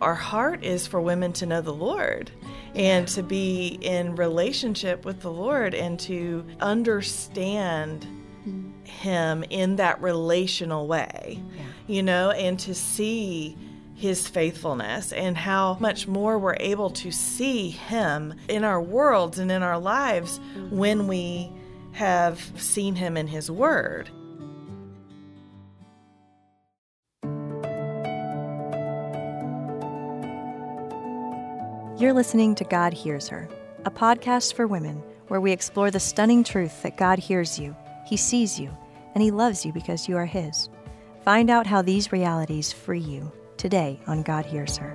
our heart is for women to know the Lord and to be in relationship with the Lord and to understand Him in that relational way, yeah. you know, and to see his faithfulness and how much more we're able to see him in our worlds and in our lives when we have seen him in his word. You're listening to God Hears Her, a podcast for women where we explore the stunning truth that God hears you, He sees you, and He loves you because you are His. Find out how these realities free you today on God Hears Her.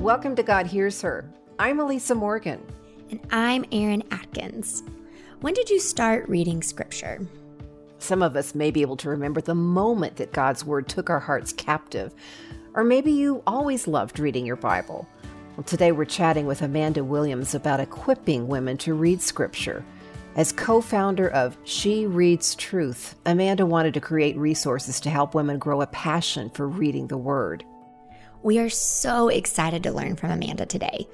Welcome to God Hears Her. I'm Elisa Morgan. And I'm Eryn Adkins. When did you start reading scripture? Some of us may be able to remember the moment that God's Word took our hearts captive. Or maybe you always loved reading your Bible. Well, today we're chatting with Amanda Williams about equipping women to read Scripture. As co founder of She Reads Truth, Amanda wanted to create resources to help women grow a passion for reading the Word. We are so excited to learn from Amanda today.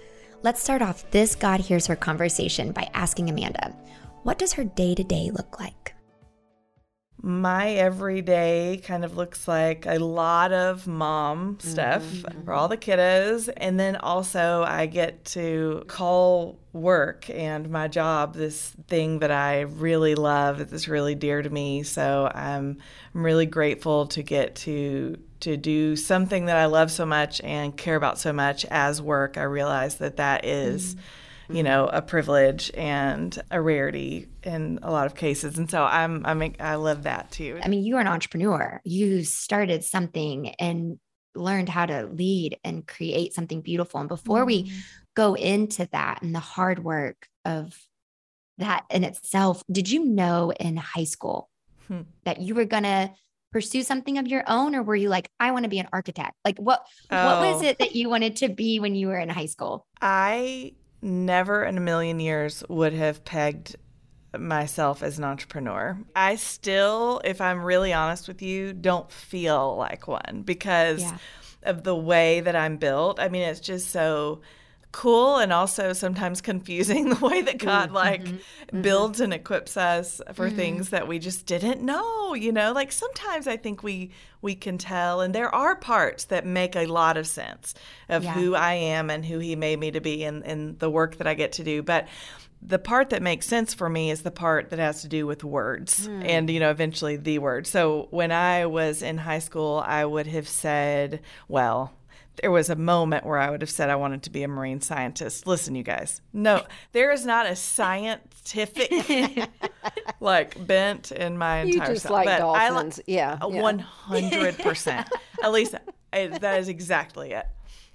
Let's start off this God Hears Her conversation by asking Amanda, what does her day to day look like? My everyday kind of looks like a lot of mom stuff mm-hmm. for all the kiddos. And then also, I get to call work and my job this thing that I really love, that's really dear to me. So I'm, I'm really grateful to get to to do something that I love so much and care about so much as work. I realize that that is, mm-hmm you know, a privilege and a rarity in a lot of cases. And so I'm, I'm, I love that too. I mean, you are an entrepreneur. You started something and learned how to lead and create something beautiful. And before mm-hmm. we go into that and the hard work of that in itself, did you know in high school hmm. that you were going to pursue something of your own or were you like i want to be an architect like what oh. what was oh. it that you wanted to be when you were in high school i never in a million years would have pegged myself as an entrepreneur. I still, if I'm really honest with you, don't feel like one because yeah. of the way that I'm built. I mean, it's just so cool and also sometimes confusing the way that God mm-hmm. like mm-hmm. builds and equips us for mm-hmm. things that we just didn't know, you know? Like sometimes I think we we can tell and there are parts that make a lot of sense of yeah. who I am and who he made me to be and, and the work that I get to do. But the part that makes sense for me is the part that has to do with words mm. and you know eventually the word so when i was in high school i would have said well there was a moment where I would have said I wanted to be a marine scientist. Listen, you guys, no, there is not a scientific like bent in my entire you just self. like but dolphins, I, yeah, one hundred percent. At least I, that is exactly it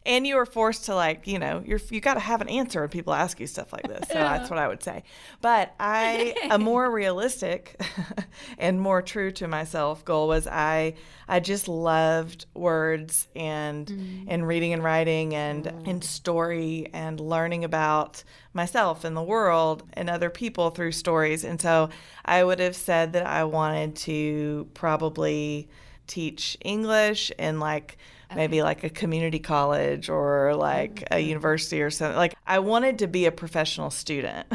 and you were forced to like you know you're you got to have an answer when people ask you stuff like this so yeah. that's what i would say but i a more realistic and more true to myself goal was i i just loved words and mm. and reading and writing and mm. and story and learning about myself and the world and other people through stories and so i would have said that i wanted to probably teach english in like maybe like a community college or like mm-hmm. a university or something. Like I wanted to be a professional student.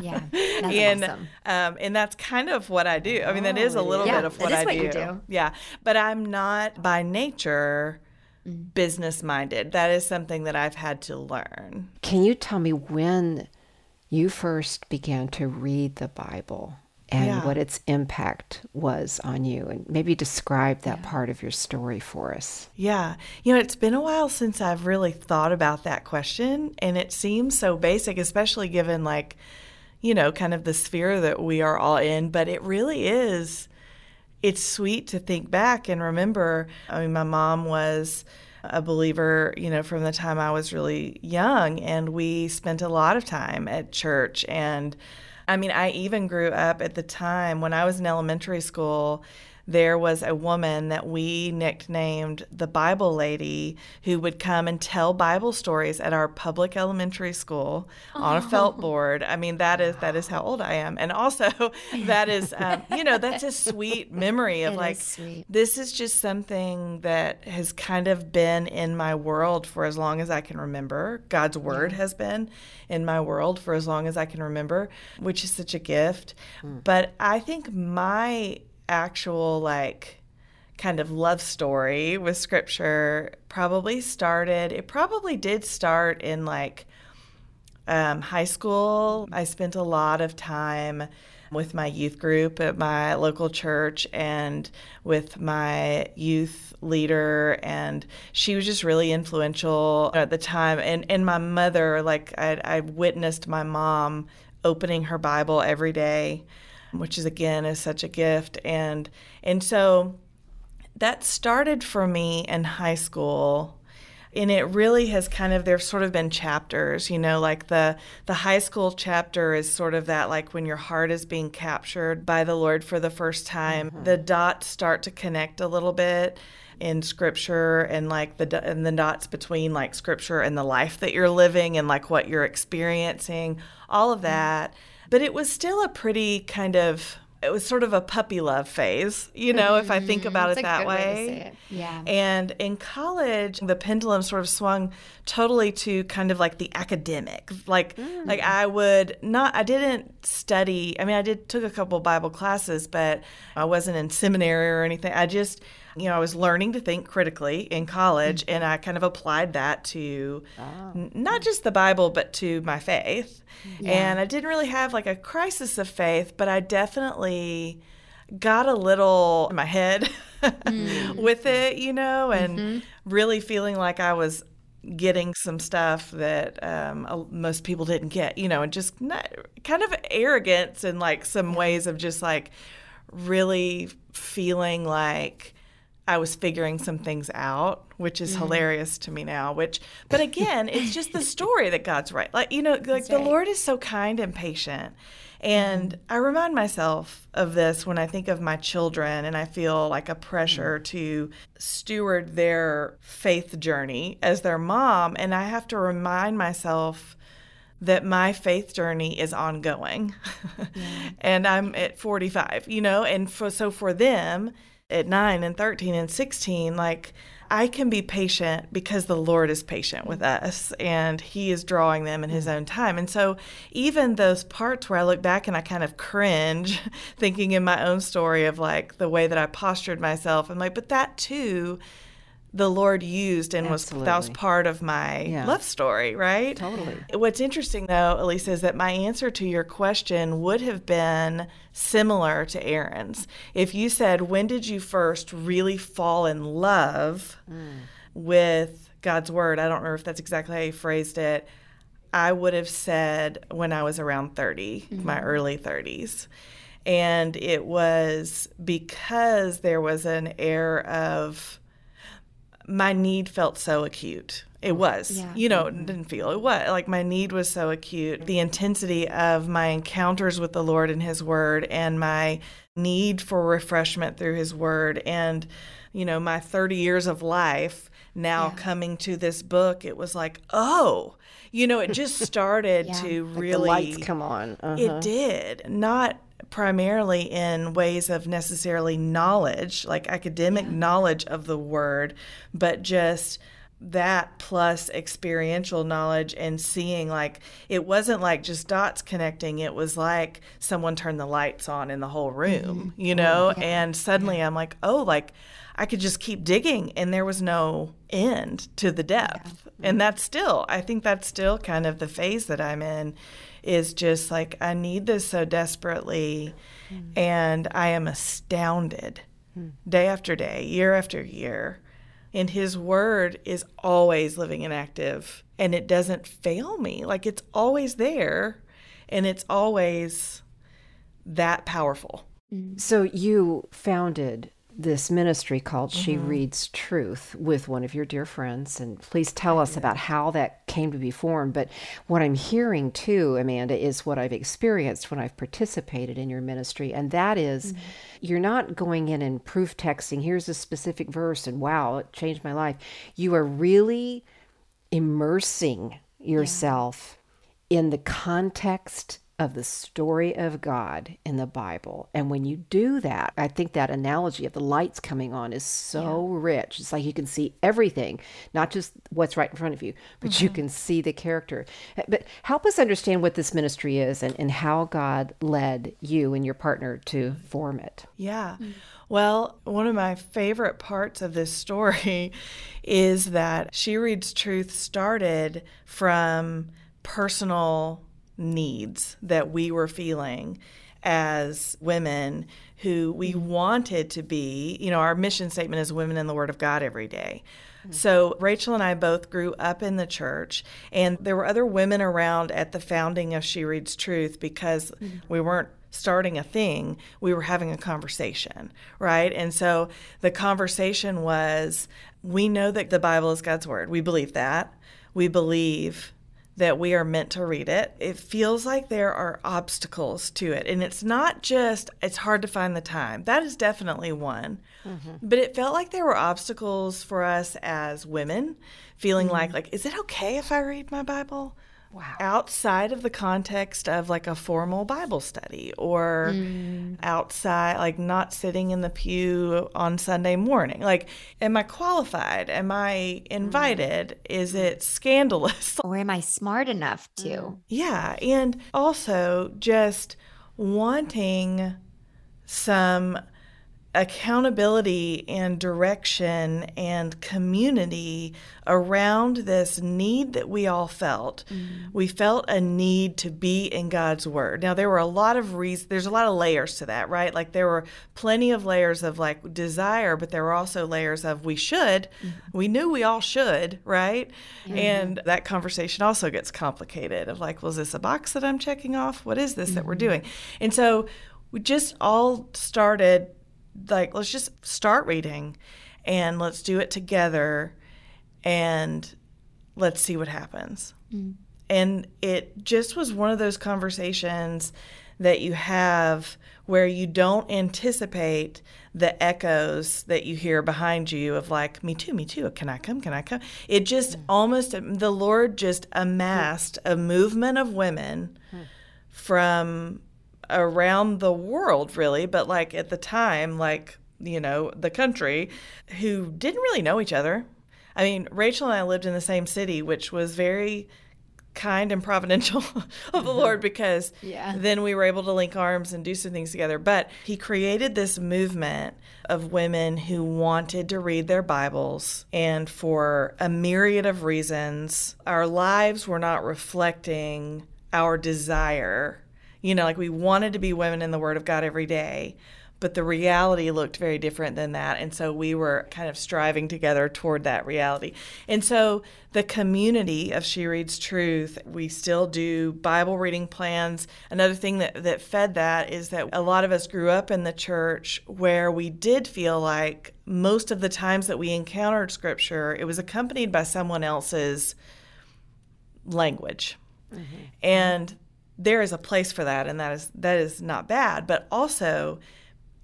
yeah, that's and awesome. um, and that's kind of what I do. I mean, that is a oh, little yeah, bit of what I what do. do. Yeah, but I'm not by nature mm. business minded. That is something that I've had to learn. Can you tell me when you first began to read the Bible? And yeah. what its impact was on you and maybe describe that yeah. part of your story for us. Yeah. You know, it's been a while since I've really thought about that question and it seems so basic especially given like you know, kind of the sphere that we are all in, but it really is it's sweet to think back and remember. I mean, my mom was a believer, you know, from the time I was really young and we spent a lot of time at church and I mean, I even grew up at the time when I was in elementary school. There was a woman that we nicknamed the Bible Lady who would come and tell Bible stories at our public elementary school on a felt board. I mean, that is that is how old I am, and also that is um, you know that's a sweet memory of It is like sweet. this is just something that has kind of been in my world for as long as I can remember. God's word has been in my world for as long as I can remember, which is such a gift. But I think my actual like kind of love story with scripture probably started it probably did start in like um, high school, I spent a lot of time with my youth group at my local church and with my youth leader and she was just really influential at the time. And and my mother like I, I witnessed my mom opening her bible every day which is again is such a gift. And and so that started for me in high school and it really has kind of there's sort of been chapters you know like the the high school chapter is sort of that like when your heart is being captured by the lord for the first time mm-hmm. the dots start to connect a little bit in scripture and like the and the dots between like scripture and the life that you're living and like what you're experiencing all of mm-hmm. that but it was still a pretty kind of it was sort of a puppy love phase you know if i think about That's it that way, way it. Yeah. and in college, the pendulum sort of swung totally to kind of like the academic. Like like I would not I didn't study. I mean, I did took a couple Bible classes, but I wasn't in seminary or anything. I just you know, I was learning to think critically in college, mm. and I kind of applied that to oh. n- not just the Bible, but to my faith. And I didn't really have like a crisis of faith, but I definitely got a little in my head mm. with it, you know, and mm-hmm. really feeling like I was getting some stuff that um, most people didn't get, you know, and just not, kind of arrogance and like some ways of just like really feeling like I was figuring some things out, which is mm-hmm. hilarious to me now. Which, but again, it's just the story that God's right. Like you know, like the right. Lord is so kind and patient, and mm-hmm. I remind myself of this when I think of my children, and I feel like a pressure mm-hmm. to steward their faith journey as their mom, and I have to remind myself that my faith journey is ongoing and i'm at 45 you know and for so for them at 9 and 13 and 16 like i can be patient because the lord is patient with us and he is drawing them in his own time. And so even those parts where i look back and i kind of cringe thinking in my own story of like the way that i postured myself i'm like but that too the Lord used and was that was part of my Yeah. love story, right? Totally. What's interesting though, Elisa, is that my answer to your question would have been similar to Eryn's. If you said, When did you first really fall in love mm. with God's word? I don't remember if that's exactly how you phrased it. I would have said when I was around 30, my mm-hmm. early 30s. And it was because there was an air of my need felt so acute. It was, Yeah. you know, it didn't feel it was like my need was so acute. The intensity of my encounters with the Lord and His Word, and my need for refreshment through His Word, and you know, my 30 years of life now coming to this book, it was like, oh, you know, it just started Yeah. to really lights come on. Uh-huh. it did. Not primarily in ways of necessarily knowledge, like academic knowledge of the word, but just that plus experiential knowledge and seeing like it wasn't like just dots connecting. It was like someone turned the lights on in the whole room mm-hmm. you know? Oh, and suddenly i'm like oh like i could just keep digging and there was no end to the depth. And mm-hmm. that's still i think that's still kind of the phase that i'm in is just like i need this so desperately hmm. and i am astounded hmm. day after day year after year. And his word is always living and active and it doesn't fail me. Like it's always there and it's always that powerful. So you founded this ministry called mm-hmm. She Reads Truth with one of your dear friends. And please tell us about how that came to be formed. But what I'm hearing too, Amanda, is what I've experienced when I've participated in your ministry. And that is, mm-hmm. you're not going in and proof texting, here's a specific verse, and wow, it changed my life. You are really immersing yourself yeah. in the context of the story of God in the Bible. And when you do that, I think that analogy of the lights coming on is so yeah. rich. It's like you can see everything, not just what's right in front of you, but mm-hmm. you can see the character. But help us understand what this ministry is and, and how God led you and your partner to form it. Yeah. Mm-hmm. Well, one of my favorite parts of this story is that She Reads Truth started from personal needs that we were feeling as women who we mm-hmm. wanted to be. You know, our mission statement is women in the Word of God every day. Mm-hmm. So, Rachel and I both grew up in the church, and there were other women around at the founding of She Reads Truth because mm-hmm. we weren't starting a thing, we were having a conversation, right? And so the conversation was we know that the Bible is God's Word. We believe that. We believe that we are meant to read it. It feels like there are obstacles to it. And it's not just, it's hard to find the time. That is definitely one. Mm-hmm. But it felt like there were obstacles for us as women, feeling mm-hmm. like, like, is it okay if I read my Bible? Wow. Outside of the context of like a formal Bible study or mm. outside, like not sitting in the pew on Sunday morning. Like, am I qualified? Am I invited? Mm. Is it scandalous? Or am I smart enough to? Mm. Yeah. And also just wanting some accountability and direction and community around this need that we all felt. Mm. We felt a need to be in God's Word. Now, there were a lot of reasons, there's a lot of layers to that, right? Like there were plenty of layers of like desire, but there were also layers of we should. Mm. We knew we all should, right? Mm. And that conversation also gets complicated of like, was this a box that I'm checking off? What is this that we're mm-hmm. doing? And so we just all started like let's just start reading and let's do it together and let's see what happens. Mm. And it just was one of those conversations that you have where you don't anticipate the echoes that you hear behind you of like me too me too can i come can i come it just mm. almost the lord just amassed a movement of women mm. from around the world, really, but like at the time, like, you know, the country, who didn't really know each other. I mean, Rachel and I lived in the same city, which was very kind and providential of the Lord mm-hmm. because yeah. then we were able to link arms and do some things together. But He created this movement of women who wanted to read their Bibles, and for a myriad of reasons, our lives were not reflecting our desire you know, like we wanted to be women in the Word of God every day, but the reality looked very different than that. And so we were kind of striving together toward that reality. And so the community of She Reads Truth, we still do Bible reading plans. Another thing that, that fed that is that a lot of us grew up in the church where we did feel like most of the times that we encountered scripture, it was accompanied by someone else's language. Mm-hmm. And there is a place for that and that is that is not bad but also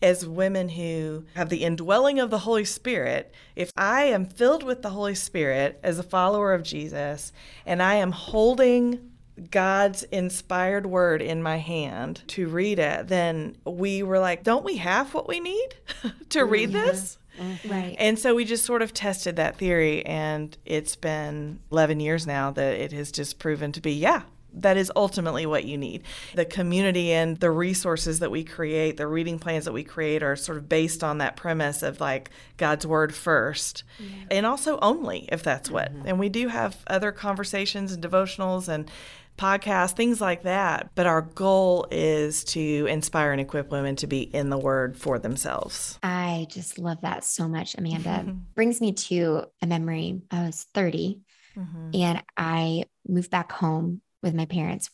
as women who have the indwelling of the Holy Spirit, if I am filled with the Holy Spirit as a follower of Jesus and I am holding God's inspired word in my hand to read it, then we were like, don't we have what we need to read yeah. this? Mm-hmm. Right. And so we just sort of tested that theory, and it's been 11 years now that it has just proven to be, yeah, that is ultimately what you need. The community and the resources that we create, the reading plans that we create are sort of based on that premise of like God's word first yeah. and also only if that's what. Mm-hmm. And we do have other conversations and devotionals and podcasts, things like that. But our goal is to inspire and equip women to be in the word for themselves. I just love that so much, Amanda. Brings me to a memory. I was 30 mm-hmm. and I moved back home with my parents.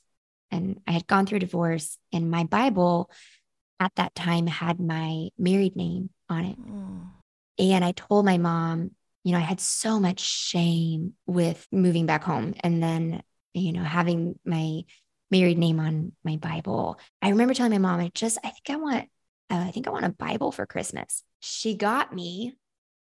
And I had gone through a divorce, and my Bible at that time had my married name on it. Mm. And I told my mom, you know, I had so much shame with moving back home and then, you know, having my married name on my Bible. I remember telling my mom, I just, I think I want, uh, I think I want a Bible for Christmas. She got me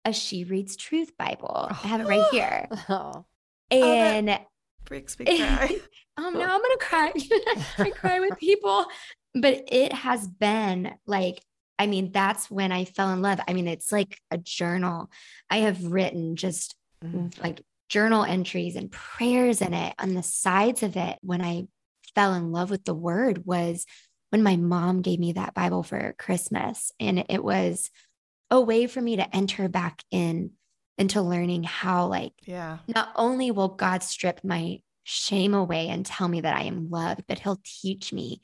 a She Reads Truth Bible. I have it right here. Oh. And that Breaks me cry. um, now I'm gonna cry. I cry with people, but it has been like, I mean, that's when I fell in love. I mean, it's like a journal. I have written just Mm. like journal entries and prayers in it on the sides of it. When I fell in love with the word was when my mom gave me that Bible for Christmas, and it was a way for me to enter back in into learning how like yeah. not only will God strip my shame away and tell me that I am loved, but He'll teach me,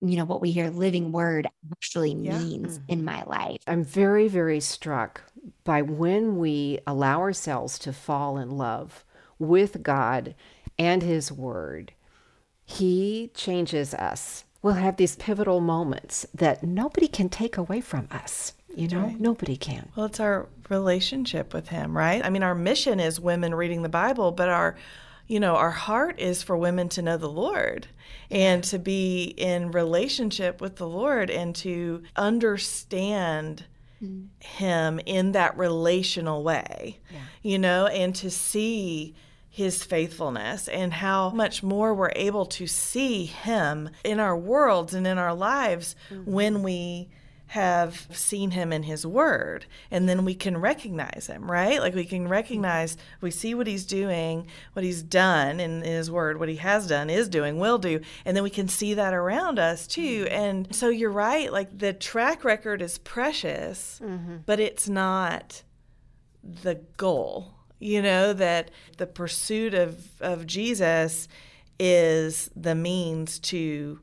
you know, what we hear living word actually Yeah. means mm. in my life. I'm very, very struck by when we allow ourselves to fall in love with God and His Word, He changes us. We'll have these pivotal moments that nobody can take away from us. You know, right. nobody can. Well, it's our relationship with him, right? I mean, our mission is women reading the Bible, but our you know, our heart is for women to know the Lord and to be in relationship with the Lord and to understand mm-hmm. him in that relational way. You know, and to see his faithfulness and how much more we're able to see him in our worlds and in our lives mm-hmm. when we have seen him in his word and then we can recognize him right? Like we can recognize we see what he's doing what he's done in his word what he has done is doing will do and then we can see that around us too. Mm-hmm. And so you're right like the track record is precious mm-hmm. but it's not the goal you know that the pursuit of of Jesus is the means to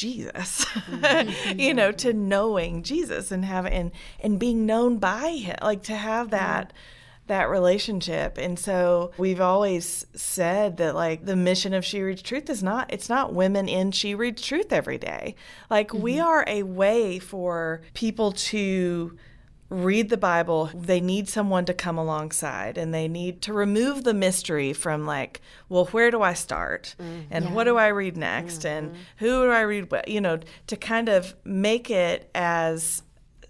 Jesus, mm-hmm. you know, to knowing Jesus and have and and being known by him, like to have that that relationship. And so we've always said that like the mission of She Reads Truth is not it's not women in She Reads Truth every day. Like we mm-hmm. are a way for people to read the Bible, they need someone to come alongside and they need to remove the mystery from like, well, where do I start? Mm-hmm. And what do I read next? And mm-hmm. who do I read? what- You know, to kind of make it as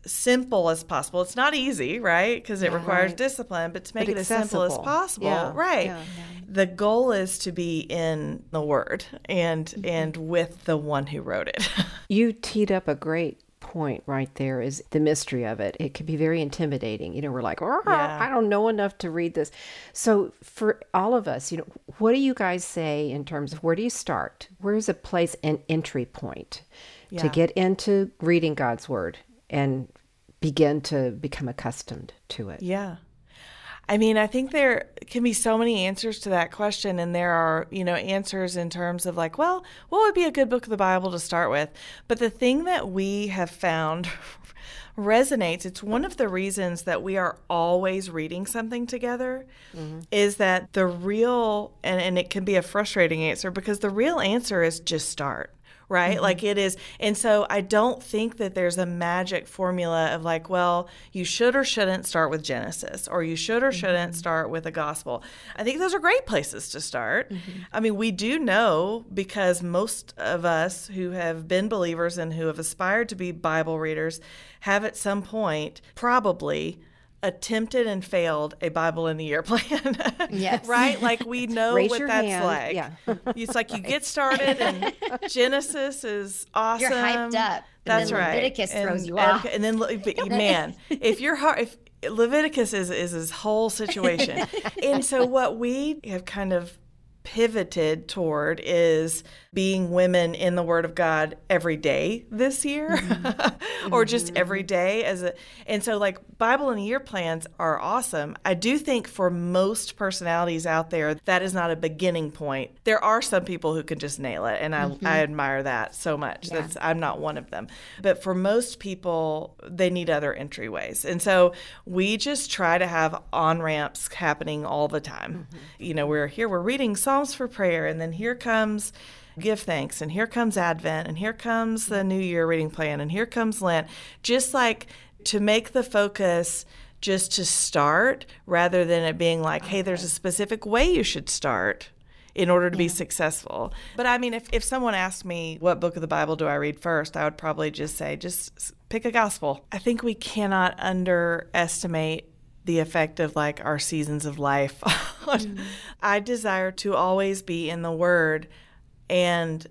simple as possible. It's not easy, right? Because it requires Right. discipline, but to make But it as simple as possible, Yeah, right? yeah. The goal is to be in the Word and mm-hmm. and with the one who wrote it. You teed up a great point right there is the mystery of it. It can be very intimidating. You know, we're like, oh, Yeah. I don't know enough to read this. So for all of us, you know, what do you guys say in terms of where do you start? Where's a place an entry point to get into reading God's word and begin to become accustomed to it? Yeah. I mean, I think there can be so many answers to that question, and there are, you know, answers in terms of like, well, what would be a good book of the Bible to start with? But the thing that we have found resonates, it's one of the reasons that we are always reading something together, mm-hmm. is that the real, and, and it can be a frustrating answer because the real answer is just start right? Mm-hmm. Like it is. And so I don't think that there's a magic formula of like, well, you should or shouldn't start with Genesis or you should or shouldn't mm-hmm. start with the gospel. I think those are great places to start. Mm-hmm. I mean, we do know because most of us who have been believers and who have aspired to be Bible readers have at some point probably attempted and failed a Bible in the year plan. Yes. right? Like we know Raise what that's hand. like. Yeah. It's like you get started and Genesis is awesome. You're hyped up, That's right. Leviticus and, throws you off. And then, but man, if your heart, if Leviticus is is his whole situation, and so what we have kind of pivoted toward is being women in the Word of God every day this year, or just mm-hmm. every day as a. And so, like Bible in a year plans are awesome. I do think for most personalities out there, that is not a beginning point. There are some people who can just nail it, and I, I mm-hmm. admire that so much. That's I'm not one of them, but for most people, they need other entryways, and so we just try to have on ramps happening all the time. Mm-hmm. You know, we're here, we're reading For prayer, and then here comes give thanks and here comes advent and here comes the new year reading plan and here comes lent just like To make the focus just to start rather than it being like, hey, there's a specific way you should start in order to be successful. But I mean, if, if someone asked me what book of the Bible do I read first, I would probably just say, just pick a gospel. I think we cannot underestimate the effect of like our seasons of life. mm. I desire to always be in the Word, and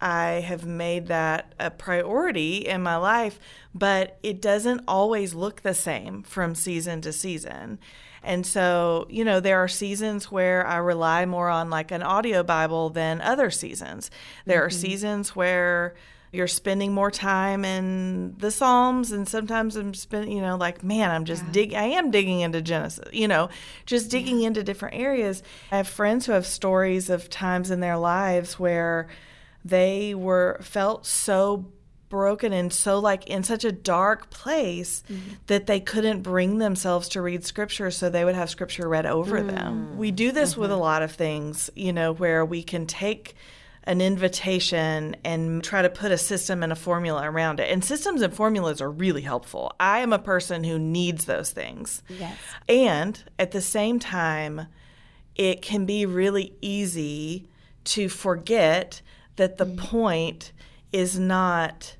I have made that a priority in my life, but it doesn't always look the same from season to season. And so, you know, there are seasons where I rely more on like an audio Bible than other seasons. There mm-hmm. are seasons where you're spending more time in the Psalms, and sometimes I'm spending, you know, like, man, I'm just yeah. dig. I am digging into Genesis, you know, just digging yeah. into different areas. I have friends who have stories of times in their lives where they were felt so broken and so like in such a dark place mm-hmm. that they couldn't bring themselves to read scripture so they would have scripture read over mm. them. We do this mm-hmm. with a mm-hmm. lot of things, you know, where we can take an invitation and try to put a system and a formula around it. And systems and formulas are really helpful. I am a person who needs those things. Yes. And at the same time, it can be really easy to forget that the mm. point is not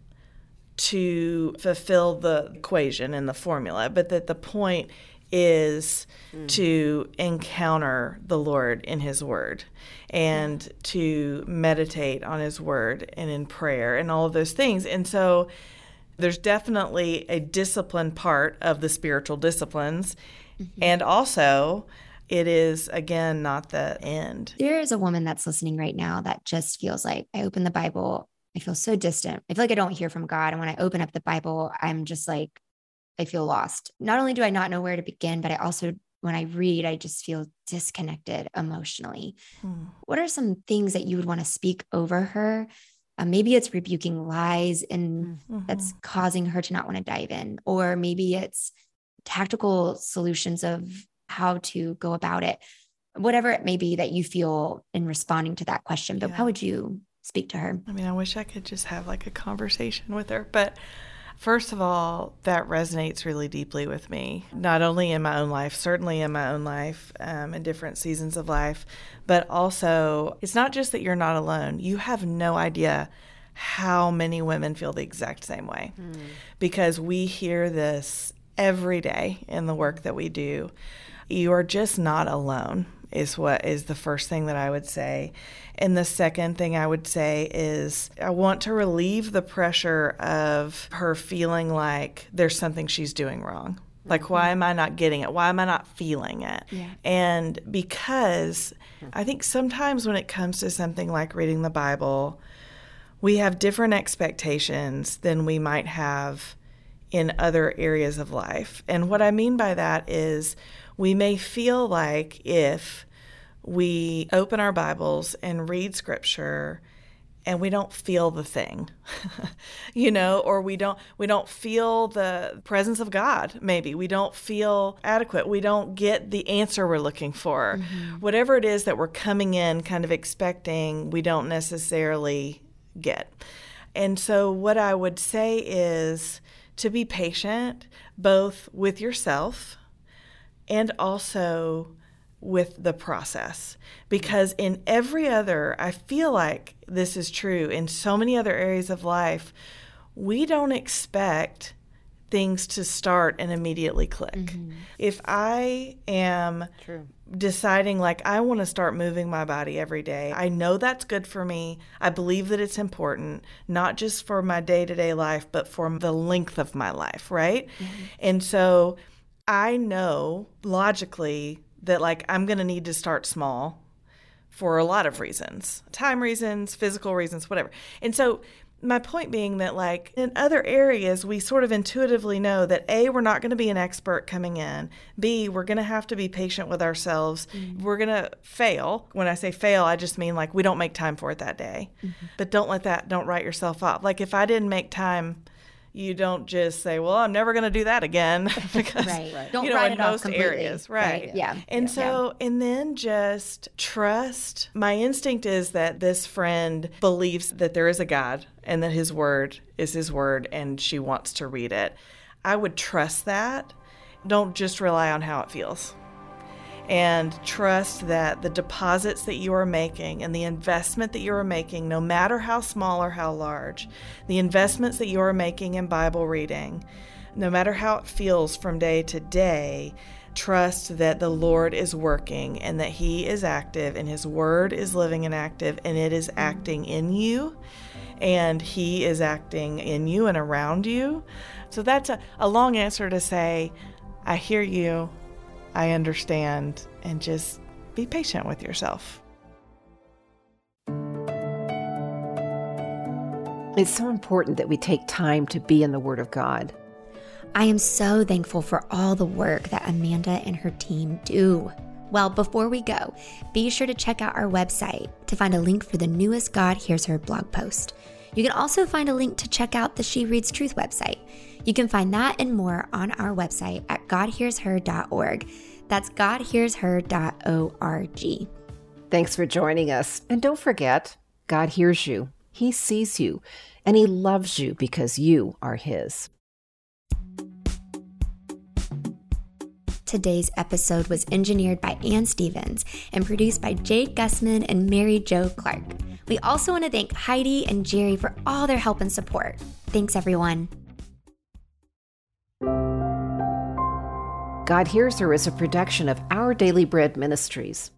to fulfill the equation and the formula, but that the point is mm. to encounter the Lord in His Word and yeah. to meditate on His Word and in prayer and all of those things. And so there's definitely a discipline part of the spiritual disciplines. Mm-hmm. And also, it is again not the end. There is a woman that's listening right now that just feels like I open the Bible, I feel so distant. I feel like I don't hear from God. And when I open up the Bible, I'm just like, I feel lost. Not only do I not know where to begin, but I also, when I read, I just feel disconnected emotionally. Hmm. What are some things that you would want to speak over her? Uh, maybe it's rebuking lies and mm-hmm. that's causing her to not want to dive in, or maybe it's tactical solutions of how to go about it, whatever it may be that you feel in responding to that question. But yeah. how would you speak to her? I mean, I wish I could just have like a conversation with her, but First of all, that resonates really deeply with me, not only in my own life, certainly in my own life, um, in different seasons of life, but also it's not just that you're not alone. You have no idea how many women feel the exact same way mm. because we hear this every day in the work that we do. You are just not alone is what is the first thing that I would say. And the second thing I would say is I want to relieve the pressure of her feeling like there's something she's doing wrong. Like, why am I not getting it? Why am I not feeling it? Yeah. And because I think sometimes when it comes to something like reading the Bible, we have different expectations than we might have in other areas of life. And what I mean by that is we may feel like if we open our Bibles and read scripture and we don't feel the thing you know or we don't we don't feel the presence of god maybe. We don't feel adequate. We don't get the answer we're looking for. Mm-hmm. whatever it is that we're coming in kind of expecting we don't necessarily get. And so what i would say is to be patient both with yourself and also with the process because in every other i feel like this is true in so many other areas of life we don't expect things to start and immediately click mm-hmm. if i am true. deciding like i want to start moving my body every day i know that's good for me i believe that it's important not just for my day-to-day life but for the length of my life right mm-hmm. and so I know logically that like I'm going to need to start small for a lot of reasons time reasons, physical reasons, whatever. And so, my point being that, like in other areas, we sort of intuitively know that A, we're not going to be an expert coming in. B, we're going to have to be patient with ourselves. Mm-hmm. We're going to fail. When I say fail, I just mean like we don't make time for it that day. Mm-hmm. But don't let that, don't write yourself off. Like if I didn't make time you don't just say, "Well, I'm never going to do that again," because right. right. don't know write in it most off areas, right? right? Yeah. And yeah. so, and then just trust. My instinct is that this friend believes that there is a God and that His Word is His Word, and she wants to read it. I would trust that. Don't just rely on how it feels. And trust that the deposits that you are making and the investment that you are making, no matter how small or how large, the investments that you are making in Bible reading, no matter how it feels from day to day, trust that the Lord is working and that He is active and His Word is living and active and it is acting in you and He is acting in you and around you. So that's a, a long answer to say, I hear you, I understand, and just be patient with yourself. It's so important that we take time to be in the Word of God. I am so thankful for all the work that Amanda and her team do. Well, before we go, be sure to check out our website to find a link for the newest God Hears Her blog post. You can also find a link to check out the She Reads Truth website. You can find that and more on our website at godhearsher.org. That's godhearsher.org. Thanks for joining us. And don't forget, God hears you, He sees you, and He loves you because you are His. Today's episode was engineered by Ann Stevens and produced by Jade Gussman and Mary Jo Clark. We also want to thank Heidi and Jerry for all their help and support. Thanks, everyone. God Hears Her is a production of Our Daily Bread Ministries.